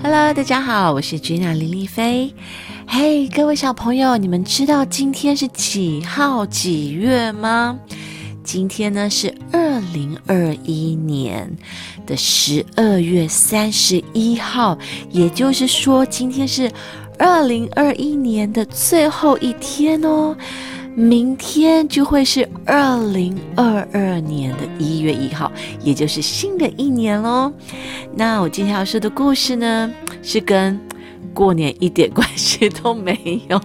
Hello，大家好，我是 Gina 林丽菲。嘿，各位小朋友，你们知道今天是几号几月吗？今天呢是二零二一年的十二月三十一号，也就是说今天是二零二一年的最后一天哦。明天就会是二零二二年的一月一号，也就是新的一年喽。那我今天要说的故事呢，是跟过年一点关系都没有。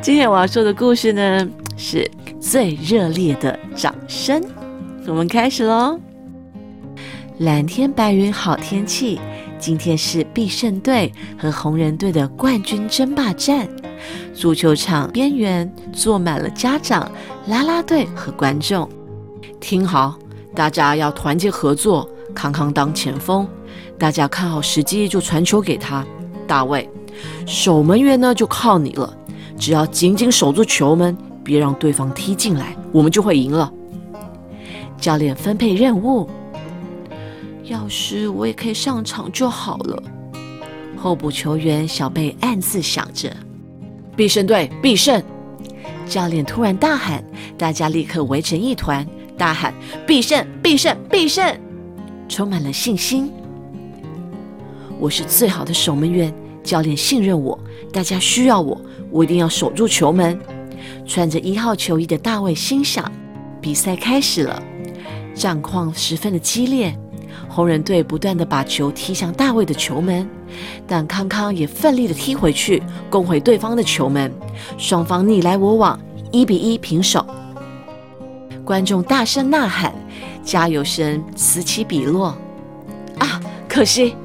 今天我要说的故事呢，是最热烈的掌声。我们开始喽！蓝天白云好天气，今天是必胜队和红人队的冠军争霸战。足球场边缘坐满了家长、啦啦队和观众。听好，大家要团结合作。康康当前锋，大家看好时机就传球给他。大卫，守门员呢就靠你了，只要紧紧守住球门，别让对方踢进来，我们就会赢了。教练分配任务，要是我也可以上场就好了。候补球员小贝暗自想着。必胜队必胜！教练突然大喊，大家立刻围成一团，大喊：“必胜！必胜！必胜！”充满了信心。我是最好的守门员，教练信任我，大家需要我，我一定要守住球门。穿着一号球衣的大卫心想：比赛开始了，战况十分的激烈。红人队不断的把球踢向大卫的球门，但康康也奋力的踢回去，攻回对方的球门。双方你来我往，一比一平手。观众大声呐喊，加油声此起彼落。啊，可惜，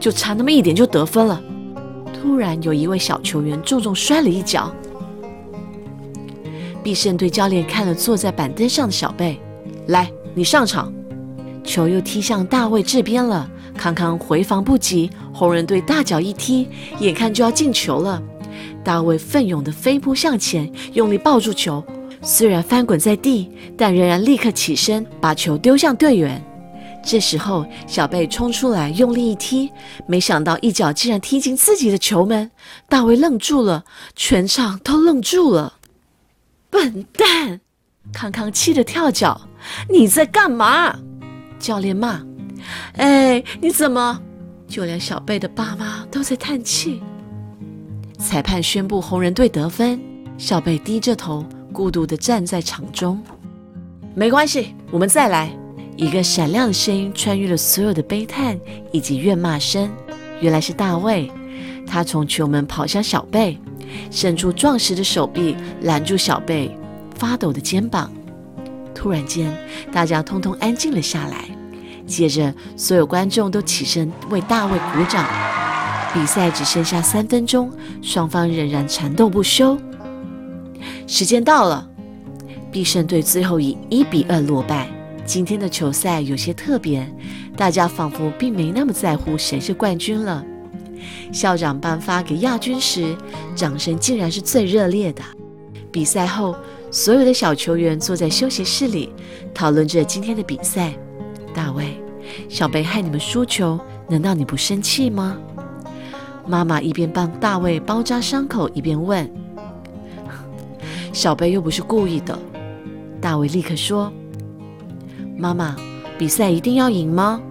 就差那么一点就得分了。突然有一位小球员重重摔了一跤。必胜队教练看了坐在板凳上的小贝，来，你上场。球又踢向大卫这边了，康康回防不及，红人队大脚一踢，眼看就要进球了。大卫奋勇地飞扑向前，用力抱住球，虽然翻滚在地，但仍然立刻起身，把球丢向队员。这时候，小贝冲出来，用力一踢，没想到一脚竟然踢进自己的球门。大卫愣住了，全场都愣住了。笨蛋！康康气得跳脚，你在干嘛？教练骂：“哎，你怎么？”就连小贝的爸妈都在叹气。裁判宣布红人队得分。小贝低着头，孤独地站在场中。没关系，我们再来。一个闪亮的声音穿越了所有的悲叹以及怨骂声。原来是大卫，他从球门跑向小贝，伸出壮实的手臂拦住小贝发抖的肩膀。突然间，大家通通安静了下来。接着，所有观众都起身为大卫鼓掌。比赛只剩下三分钟，双方仍然缠斗不休。时间到了，必胜队最后以一比二落败。今天的球赛有些特别，大家仿佛并没那么在乎谁是冠军了。校长颁发给亚军时，掌声竟然是最热烈的。比赛后，所有的小球员坐在休息室里，讨论着今天的比赛。大卫，小贝害你们输球，难道你不生气吗？妈妈一边帮大卫包扎伤口，一边问：“ 小贝又不是故意的。”大卫立刻说：“妈妈，比赛一定要赢吗？”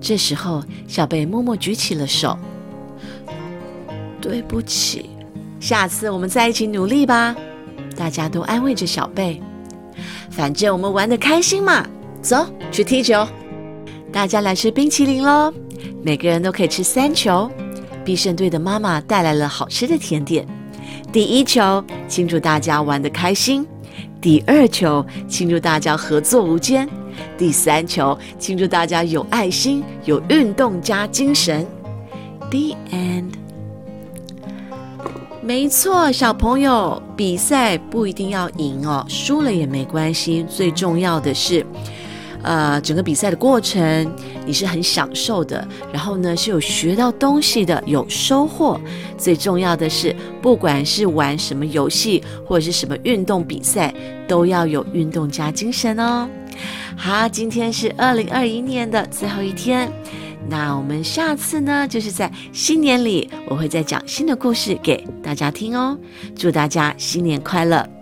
这时候，小贝默默举起了手：“对不起，下次我们再一起努力吧。”大家都安慰着小贝：“反正我们玩得开心嘛，走去踢球。”大家来吃冰淇淋喽！每个人都可以吃三球。必胜队的妈妈带来了好吃的甜点。第一球，庆祝大家玩得开心；第二球，庆祝大家合作无间；第三球，庆祝大家有爱心、有运动加精神。The end。没错，小朋友，比赛不一定要赢哦，输了也没关系。最重要的是。呃，整个比赛的过程你是很享受的，然后呢是有学到东西的，有收获。最重要的是，不管是玩什么游戏或者是什么运动比赛，都要有运动加精神哦。好，今天是二零二一年的最后一天，那我们下次呢，就是在新年里，我会再讲新的故事给大家听哦。祝大家新年快乐！